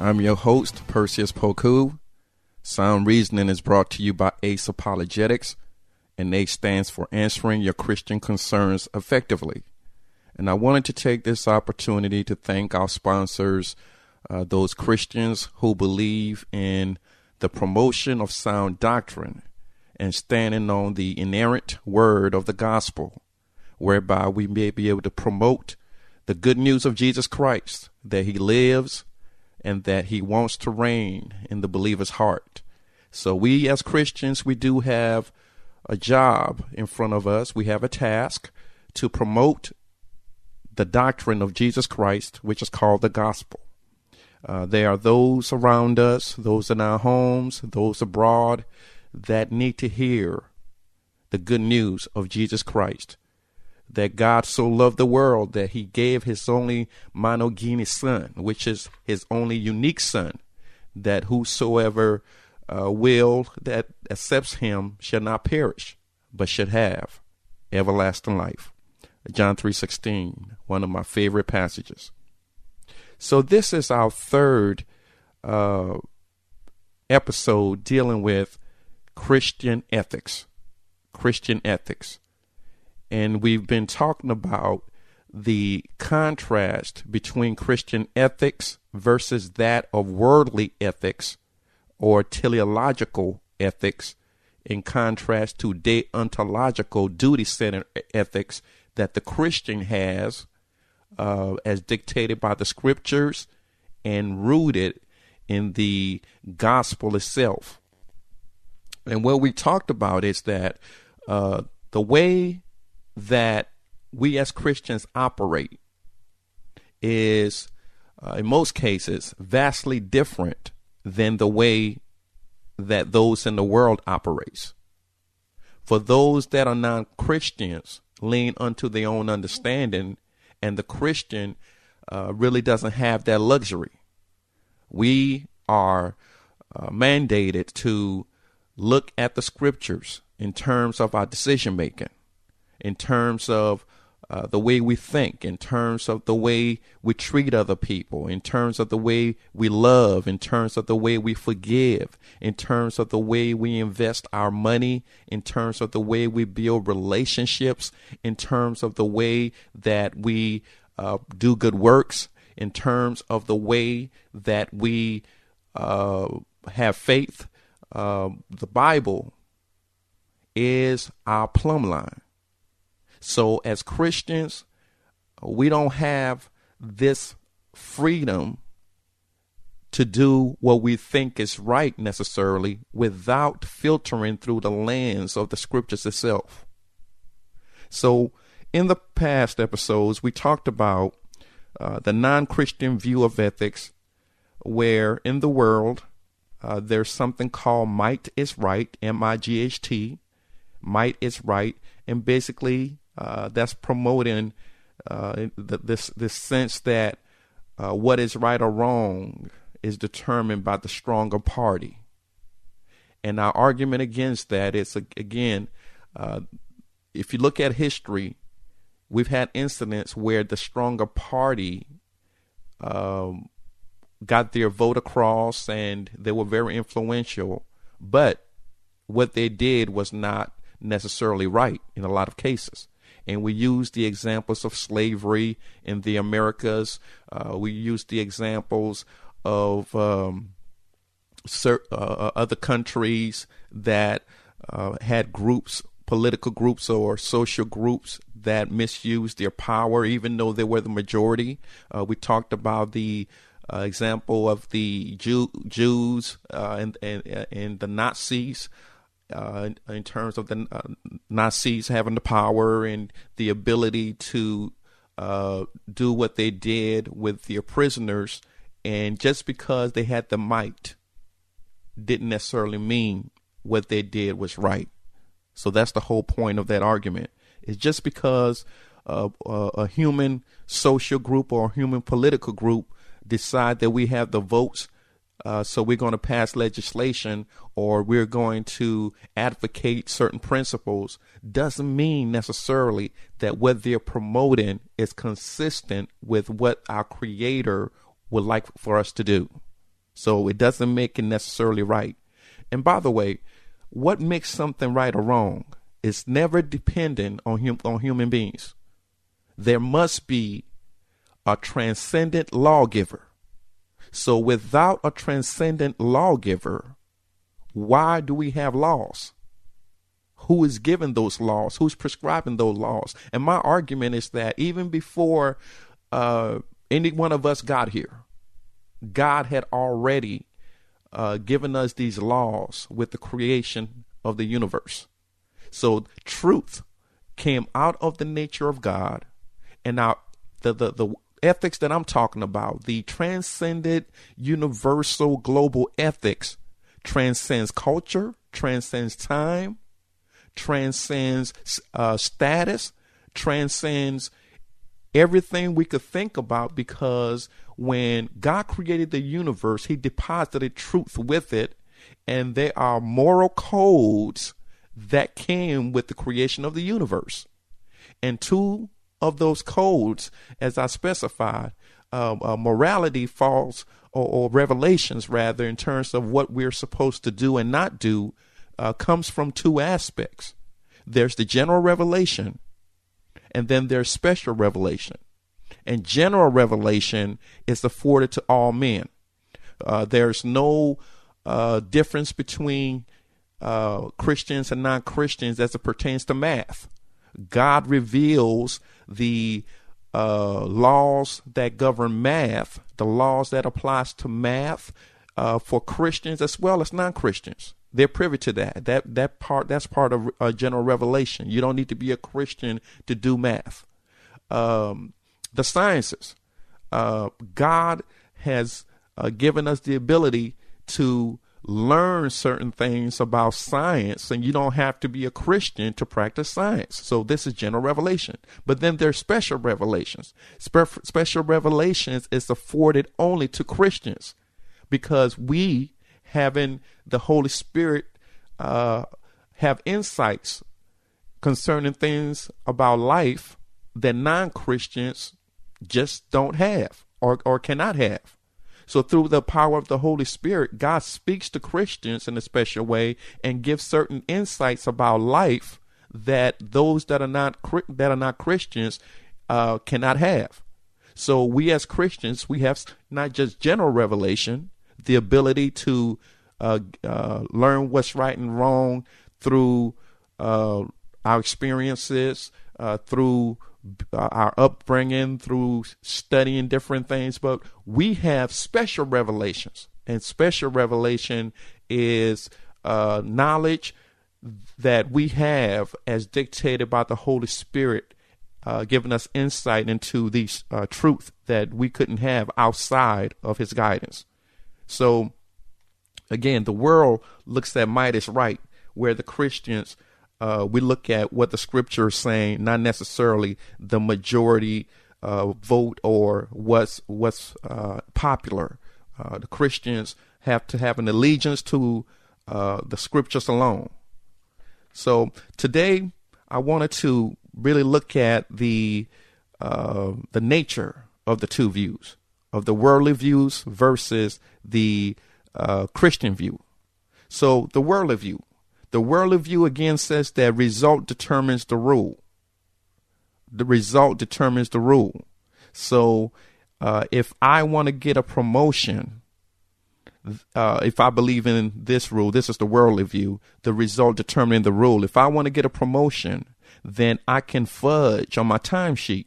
I'm your host, Perseus Poku. Sound Reasoning is brought to you by ACE Apologetics, and ACE stands for Answering Your Christian Concerns Effectively. And I wanted to take this opportunity to thank our sponsors, uh, those Christians who believe in the promotion of sound doctrine and standing on the inerrant word of the gospel, whereby we may be able to promote the good news of Jesus Christ, that he lives and that he wants to reign in the believer's heart. So we as Christians, we do have a job in front of us. We have a task to promote the doctrine of Jesus Christ, which is called the gospel. Uh, there are those around us, those in our homes, those abroad that need to hear the good news of Jesus Christ that God so loved the world that he gave his only monogenes son, which is his only unique son, that whosoever uh, will that accepts him shall not perish, but should have everlasting life. John 3:16, one of my favorite passages. So this is our third uh, episode dealing with Christian ethics. Christian ethics and we've been talking about the contrast between Christian ethics versus that of worldly ethics or teleological ethics in contrast to deontological duty centered ethics that the Christian has uh, as dictated by the scriptures and rooted in the gospel itself. And what we talked about is that uh, the way that we as Christians operate is, uh, in most cases, vastly different than the way that those in the world operates. For those that are non Christians, lean unto their own understanding, and the Christian uh, really doesn't have that luxury. We are uh, mandated to look at the scriptures in terms of our decision making in terms of uh, the way we think, in terms of the way we treat other people, in terms of the way we love, in terms of the way we forgive, in terms of the way we invest our money, in terms of the way we build relationships, in terms of the way that we uh, do good works, in terms of the way that we uh, have faith. Uh, the Bible is our plumb line. So, as Christians, we don't have this freedom to do what we think is right necessarily without filtering through the lens of the scriptures itself. So, in the past episodes, we talked about uh, the non Christian view of ethics, where in the world uh, there's something called might is right, M I G H T. Might is right. And basically, uh, that's promoting uh, this this sense that uh, what is right or wrong is determined by the stronger party. And our argument against that is again, uh, if you look at history, we've had incidents where the stronger party um, got their vote across and they were very influential, but what they did was not necessarily right in a lot of cases and we use the examples of slavery in the Americas. Uh, we use the examples of um, uh, uh, other countries that uh, had groups, political groups or social groups that misused their power, even though they were the majority. Uh, we talked about the uh, example of the Jew, Jews and, and, and the Nazis uh, in terms of the uh, Nazis having the power and the ability to uh, do what they did with their prisoners And just because they had the might didn't necessarily mean what they did was right. So that's the whole point of that argument. It's just because uh, uh, a human social group or a human political group decide that we have the votes uh, so we're going to pass legislation or we're going to advocate certain principles doesn't mean necessarily that what they're promoting is consistent with what our creator would like for us to do. So it doesn't make it necessarily right. And by the way, what makes something right or wrong is never dependent on hum- on human beings. There must be a transcendent lawgiver so without a transcendent lawgiver, why do we have laws? Who is giving those laws? Who's prescribing those laws? And my argument is that even before uh, any one of us got here, God had already uh, given us these laws with the creation of the universe. So truth came out of the nature of God, and now the the the ethics that I'm talking about, the transcendent, universal, global ethics, transcends culture, transcends time, transcends uh, status, transcends everything we could think about because when God created the universe, He deposited truth with it, and there are moral codes that came with the creation of the universe. And two of those codes, as I specified, uh, uh, morality falls, or, or, revelations rather, in terms of what we're supposed to do and not do, uh, comes from two aspects. There's the general revelation, and then there's special revelation. And general revelation is afforded to all men. Uh, there's no uh, difference between uh, Christians and non Christians as it pertains to math. God reveals the uh, laws that govern math, the laws that applies to math uh, for Christians as well as non-Christians. They're privy to that. That that part that's part of a general revelation. You don't need to be a Christian to do math. Um, the sciences, uh, God has uh, given us the ability to learn certain things about science and you don't have to be a Christian to practice science. So this is general revelation. But then there's special revelations. Spe- special revelations is afforded only to Christians because we having the Holy Spirit uh, have insights concerning things about life that non-Christians just don't have or, or cannot have. So through the power of the Holy Spirit, God speaks to Christians in a special way and gives certain insights about life that those that are not that are not Christians uh, cannot have. So we as Christians, we have not just general revelation, the ability to uh, uh, learn what's right and wrong through uh, our experiences, uh, through our upbringing, through studying different things, but we have special revelations. And special revelation is uh, knowledge that we have as dictated by the Holy Spirit, uh, giving us insight into these uh, truth that we couldn't have outside of His guidance. So, again, the world looks at might is right, where the Christians uh, we look at what the scripture is saying, not necessarily the majority uh, vote or what's what's uh, popular. Uh, the Christians have to have an allegiance to uh, the scriptures alone. So today, I wanted to really look at the uh, the nature of the two views of the worldly views versus the Christian view. So the worldly view the worldly view again says that result determines the rule. The result determines the rule. So uh, if I want to get a promotion, uh, if I believe in this rule, this is the worldly view, the result determining the rule. If I want to get a promotion, then I can fudge on my timesheet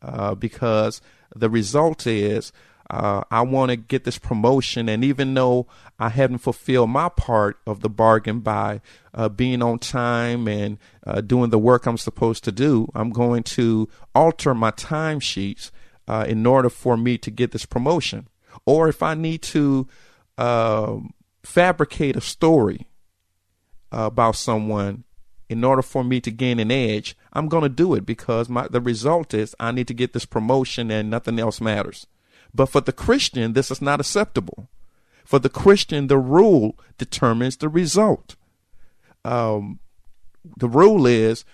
uh, because the result is uh, I want to get this promotion. And even though I haven't fulfilled my part of the bargain by uh, being on time and uh, doing the work I'm supposed to do, I'm going to alter my timesheets uh, in order for me to get this promotion. or if I need to uh, fabricate a story about someone in order for me to gain an edge, I'm going to do it because my, the result is I need to get this promotion and nothing else matters. But for the Christian, this is not acceptable. For the Christian, the rule determines the result. Um, the rule is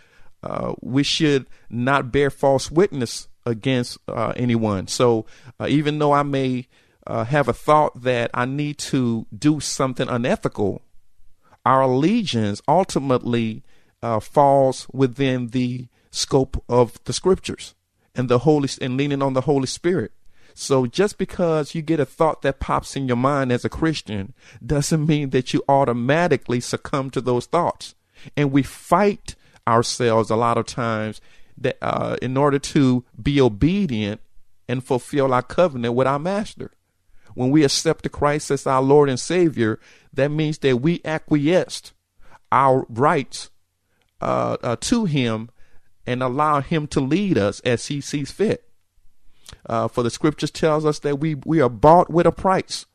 uh, we should not bear false witness against uh, anyone. So uh, even though I may uh, have a thought that I need to do something unethical, our allegiance ultimately uh, falls within the scope of the scriptures and the holy and leaning on the Holy Spirit. So just because you get a thought that pops in your mind as a Christian doesn't mean that you automatically succumb to those thoughts. And we fight ourselves a lot of times that uh, in order to be obedient and fulfill our covenant with our master. When we accept the Christ as our Lord and Savior, that means that we acquiesced our rights uh, uh, to Him and allow Him to lead us as He sees fit. Uh, for the scriptures tells us that we we are bought with a price.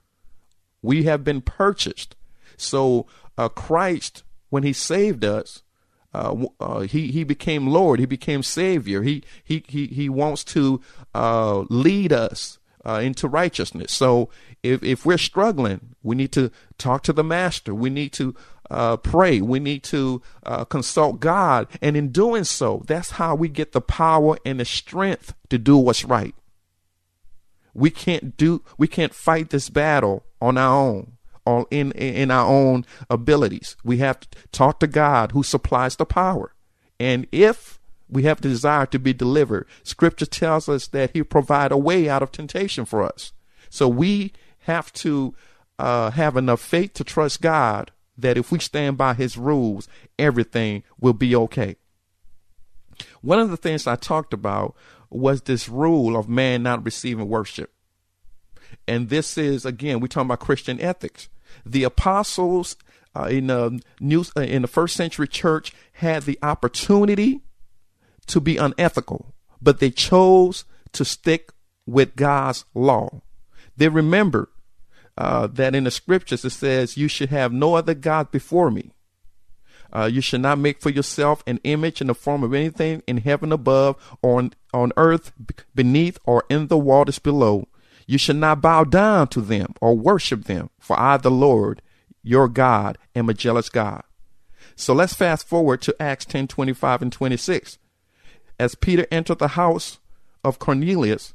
We have been purchased. So uh, Christ, when He saved us, uh, uh, he he became Lord. He became Savior. He he he he wants to uh, lead us uh, into righteousness. So if if we're struggling, we need to talk to the Master. We need to uh, pray. We need to uh, consult God, and in doing so, that's how we get the power and the strength to do what's right. We can't do. We can't fight this battle on our own all in in our own abilities. We have to talk to God who supplies the power. And if we have the desire to be delivered, scripture tells us that he provide a way out of temptation for us. So we have to uh, have enough faith to trust God that if we stand by his rules, everything will be okay. One of the things I talked about was this rule of man not receiving worship. And this is, again, we're talking about Christian ethics. The apostles uh, in the new uh, in the first century church had the opportunity to be unethical, but they chose to stick with God's law. They remembered uh, that in the scriptures it says, "You should have no other god before me." Uh, you should not make for yourself an image in the form of anything in heaven above, or on, on earth beneath, or in the waters below. You should not bow down to them or worship them, for I, the Lord, your God, am a jealous God. So let's fast forward to Acts 10 25 and 26. As Peter entered the house of Cornelius,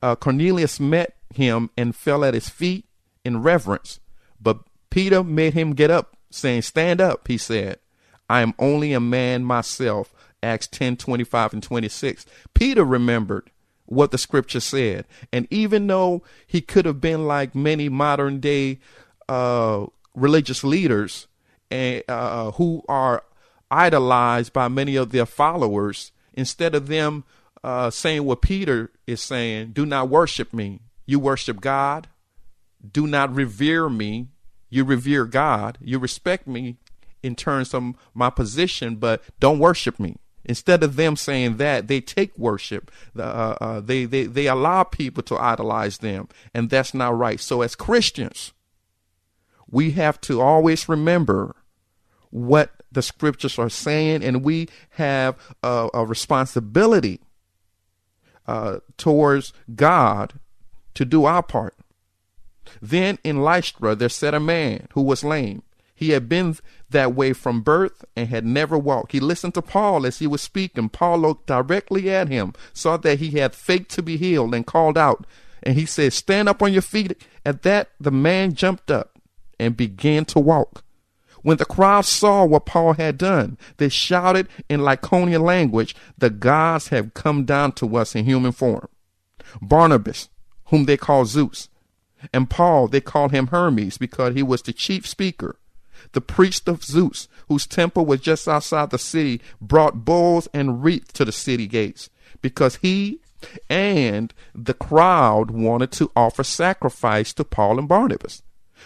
uh, Cornelius met him and fell at his feet in reverence. But Peter made him get up, saying, Stand up, he said. I am only a man myself. Acts 10 25 and 26. Peter remembered what the scripture said. And even though he could have been like many modern day uh, religious leaders and, uh, who are idolized by many of their followers, instead of them uh, saying what Peter is saying, do not worship me. You worship God. Do not revere me. You revere God. You respect me in terms of my position, but don't worship me. Instead of them saying that, they take worship. Uh, uh, they, they, they allow people to idolize them, and that's not right. So, as Christians, we have to always remember what the scriptures are saying, and we have a, a responsibility uh, towards God to do our part. Then in Lystra there sat a man who was lame. He had been that way from birth and had never walked. He listened to Paul as he was speaking. Paul looked directly at him, saw that he had faith to be healed, and called out. And he said, Stand up on your feet. At that, the man jumped up and began to walk. When the crowd saw what Paul had done, they shouted in Lycaonian language, The gods have come down to us in human form. Barnabas, whom they called Zeus, and Paul, they called him Hermes because he was the chief speaker. The priest of Zeus, whose temple was just outside the city, brought bulls and wreaths to the city gates because he and the crowd wanted to offer sacrifice to Paul and Barnabas.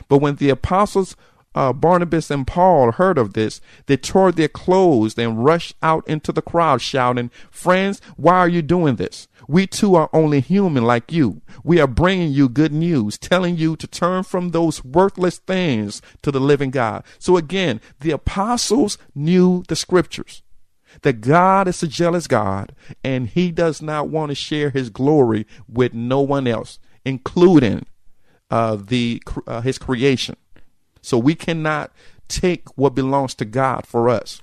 But when the apostles uh, Barnabas and Paul heard of this, they tore their clothes and rushed out into the crowd shouting, Friends, why are you doing this? We too are only human like you. We are bringing you good news, telling you to turn from those worthless things to the living God. So again, the apostles knew the scriptures that God is a jealous God and he does not want to share his glory with no one else, including uh, the uh, his creation. So we cannot take what belongs to God for us.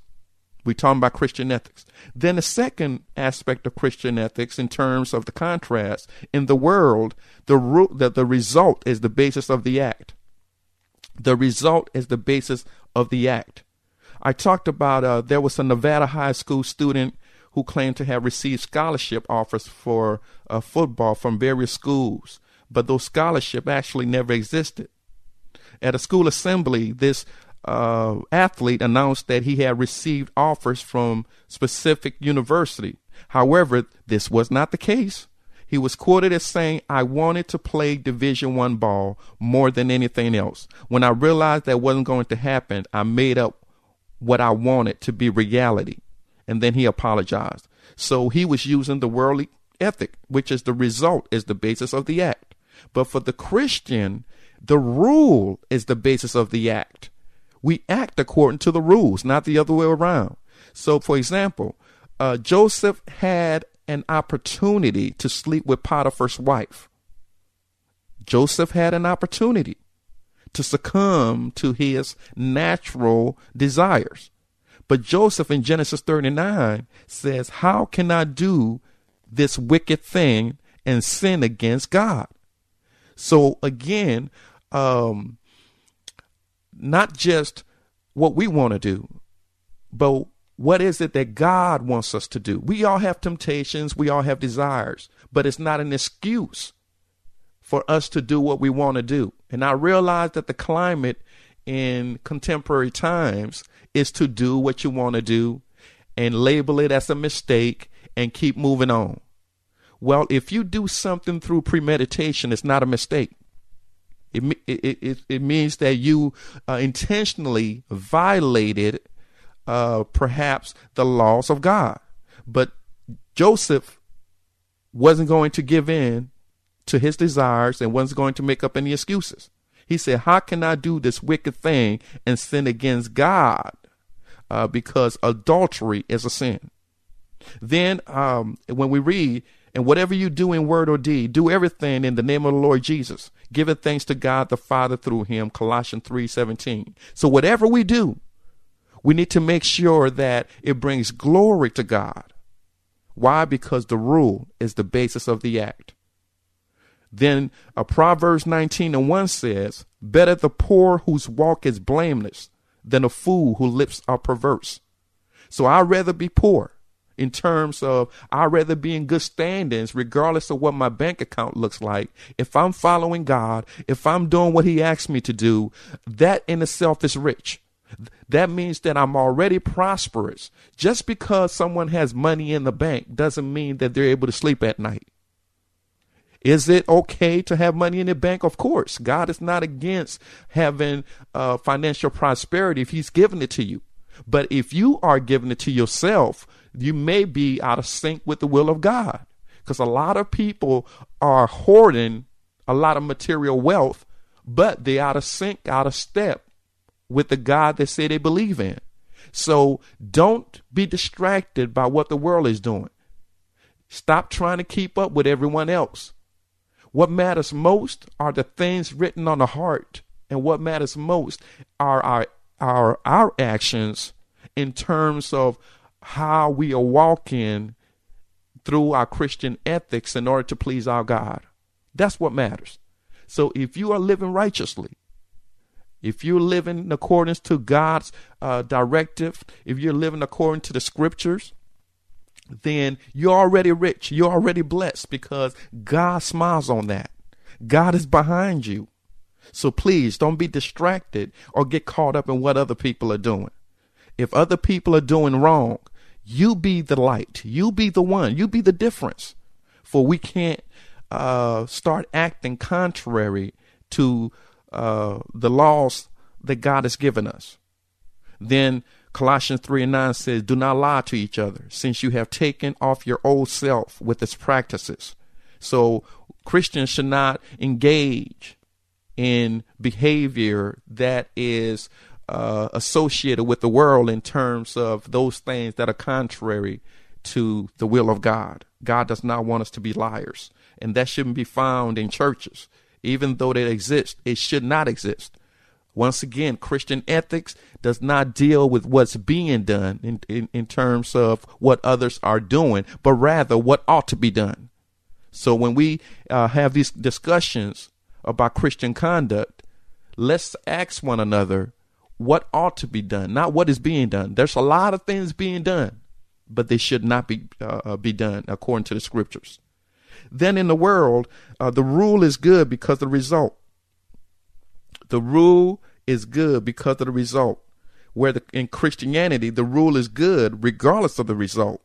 We're talking about Christian ethics. Then the second aspect of Christian ethics, in terms of the contrast, in the world, the, ro- the, the result is the basis of the act. The result is the basis of the act. I talked about uh, there was a Nevada high school student who claimed to have received scholarship offers for uh, football from various schools, but those scholarships actually never existed. At a school assembly, this uh, athlete announced that he had received offers from specific university. However, this was not the case. He was quoted as saying, "I wanted to play Division One ball more than anything else. When I realized that wasn't going to happen, I made up what I wanted to be reality." And then he apologized. So he was using the worldly ethic, which is the result, is the basis of the act. But for the Christian, the rule is the basis of the act. We act according to the rules, not the other way around. So, for example, uh, Joseph had an opportunity to sleep with Potiphar's wife. Joseph had an opportunity to succumb to his natural desires. But Joseph in Genesis 39 says, How can I do this wicked thing and sin against God? So again, um, not just what we want to do, but what is it that God wants us to do? We all have temptations, we all have desires, but it's not an excuse for us to do what we want to do. And I realize that the climate in contemporary times is to do what you want to do and label it as a mistake and keep moving on. Well, if you do something through premeditation, it's not a mistake. It, it, it, it means that you uh, intentionally violated uh, perhaps the laws of God. But Joseph wasn't going to give in to his desires and wasn't going to make up any excuses. He said, How can I do this wicked thing and sin against God? Uh, because adultery is a sin. Then, um, when we read, and whatever you do in word or deed, do everything in the name of the Lord Jesus, giving thanks to God the Father through him, Colossians 3:17. So whatever we do, we need to make sure that it brings glory to God. Why? Because the rule is the basis of the act. Then uh, Proverbs 19 and 1 says, Better the poor whose walk is blameless than a fool whose lips are perverse. So I'd rather be poor in terms of I'd rather be in good standings regardless of what my bank account looks like. If I'm following God, if I'm doing what He asked me to do, that in itself is rich. That means that I'm already prosperous. Just because someone has money in the bank doesn't mean that they're able to sleep at night. Is it okay to have money in the bank? Of course. God is not against having uh, financial prosperity if He's given it to you. But if you are giving it to yourself, you may be out of sync with the will of God. Because a lot of people are hoarding a lot of material wealth, but they're out of sync, out of step with the God they say they believe in. So don't be distracted by what the world is doing. Stop trying to keep up with everyone else. What matters most are the things written on the heart, and what matters most are our our our actions in terms of how we are walking through our Christian ethics in order to please our God. That's what matters. So if you are living righteously, if you're living in accordance to God's uh, directive, if you're living according to the scriptures, then you're already rich. You're already blessed because God smiles on that. God is behind you. So please don't be distracted or get caught up in what other people are doing. If other people are doing wrong, you be the light. You be the one. You be the difference. For we can't uh, start acting contrary to uh, the laws that God has given us. Then Colossians 3 and 9 says, Do not lie to each other, since you have taken off your old self with its practices. So Christians should not engage in behavior that is uh, associated with the world in terms of those things that are contrary to the will of God. God does not want us to be liars, and that shouldn't be found in churches. Even though they exist, it should not exist. Once again, Christian ethics does not deal with what's being done in, in, in terms of what others are doing, but rather what ought to be done. So when we uh, have these discussions about Christian conduct, let's ask one another what ought to be done, not what is being done. There's a lot of things being done, but they should not be uh, uh be done according to the scriptures. Then in the world, uh, the rule is good because of the result. The rule is good because of the result. Where the, in Christianity, the rule is good regardless of the result.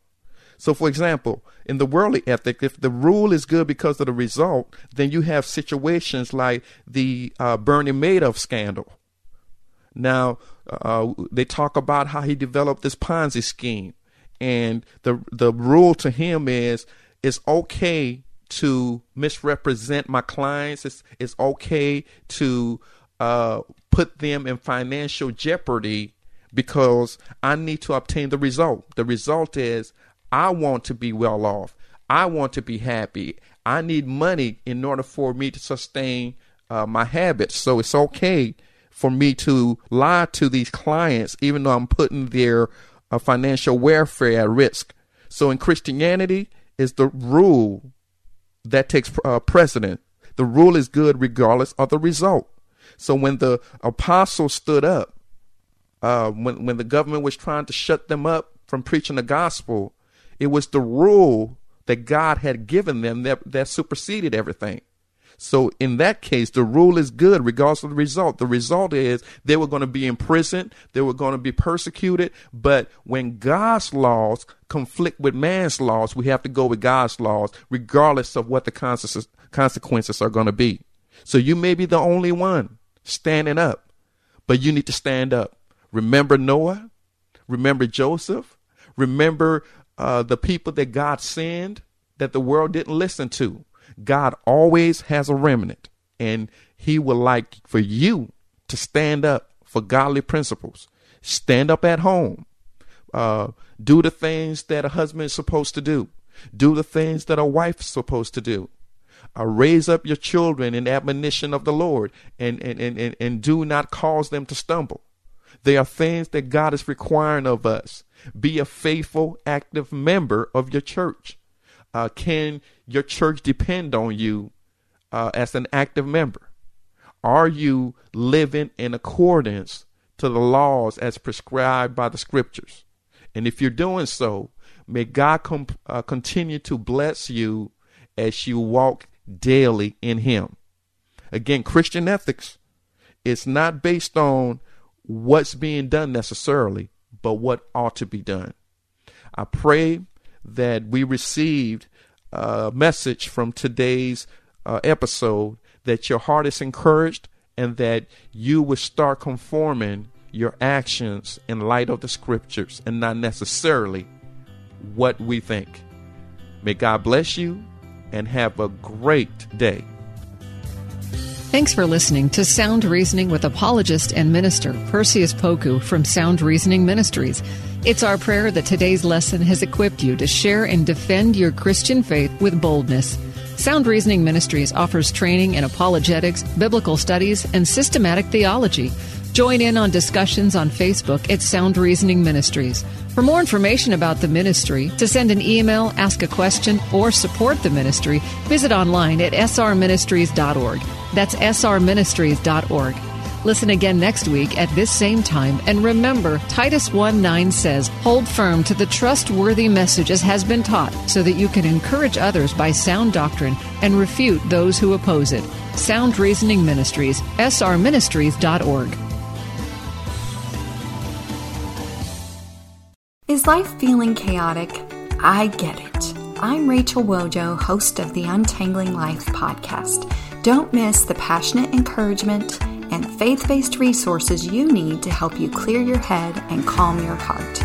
So, for example, in the worldly ethic, if the rule is good because of the result, then you have situations like the uh, Bernie Madoff scandal. Now, uh, they talk about how he developed this Ponzi scheme, and the the rule to him is it's okay to misrepresent my clients. It's it's okay to uh, put them in financial jeopardy because I need to obtain the result. The result is I want to be well off. I want to be happy. I need money in order for me to sustain uh, my habits. So it's okay for me to lie to these clients, even though I'm putting their uh, financial welfare at risk. So in Christianity, is the rule that takes uh, precedent. The rule is good regardless of the result. So when the apostles stood up, uh, when when the government was trying to shut them up from preaching the gospel, it was the rule that God had given them that, that superseded everything. So in that case, the rule is good regardless of the result. The result is they were going to be imprisoned, they were going to be persecuted. But when God's laws conflict with man's laws, we have to go with God's laws, regardless of what the consequences are going to be. So you may be the only one standing up, but you need to stand up. Remember Noah. Remember Joseph. Remember uh, the people that God sent that the world didn't listen to. God always has a remnant, and He would like for you to stand up for godly principles. Stand up at home. Uh, do the things that a husband is supposed to do. Do the things that a wife is supposed to do uh, raise up your children in admonition of the Lord and, and, and, and, and do not cause them to stumble. There are things that God is requiring of us. Be a faithful, active member of your church. Uh, can your church depend on you uh, as an active member? Are you living in accordance to the laws as prescribed by the scriptures? And if you're doing so, may God com- uh, continue to bless you as you walk daily in Him. Again, Christian ethics is not based on what's being done necessarily, but what ought to be done. I pray that we received a message from today's uh, episode that your heart is encouraged and that you will start conforming your actions in light of the scriptures and not necessarily what we think. May God bless you and have a great day. Thanks for listening to Sound Reasoning with apologist and minister Perseus Poku from Sound Reasoning Ministries. It's our prayer that today's lesson has equipped you to share and defend your Christian faith with boldness. Sound Reasoning Ministries offers training in apologetics, biblical studies, and systematic theology. Join in on discussions on Facebook at Sound Reasoning Ministries. For more information about the ministry, to send an email, ask a question, or support the ministry, visit online at srministries.org. That's srministries.org. Listen again next week at this same time. And remember, Titus 1 9 says, Hold firm to the trustworthy message as has been taught, so that you can encourage others by sound doctrine and refute those who oppose it. Sound Reasoning Ministries, srministries.org. Is life feeling chaotic? I get it. I'm Rachel Wojo, host of the Untangling Life podcast. Don't miss the passionate encouragement and faith based resources you need to help you clear your head and calm your heart.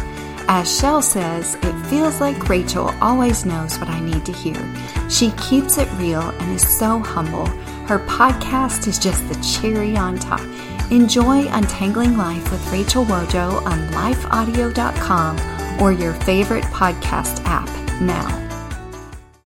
As Shell says, it feels like Rachel always knows what I need to hear. She keeps it real and is so humble. Her podcast is just the cherry on top. Enjoy Untangling Life with Rachel Wojo on lifeaudio.com or your favorite podcast app now.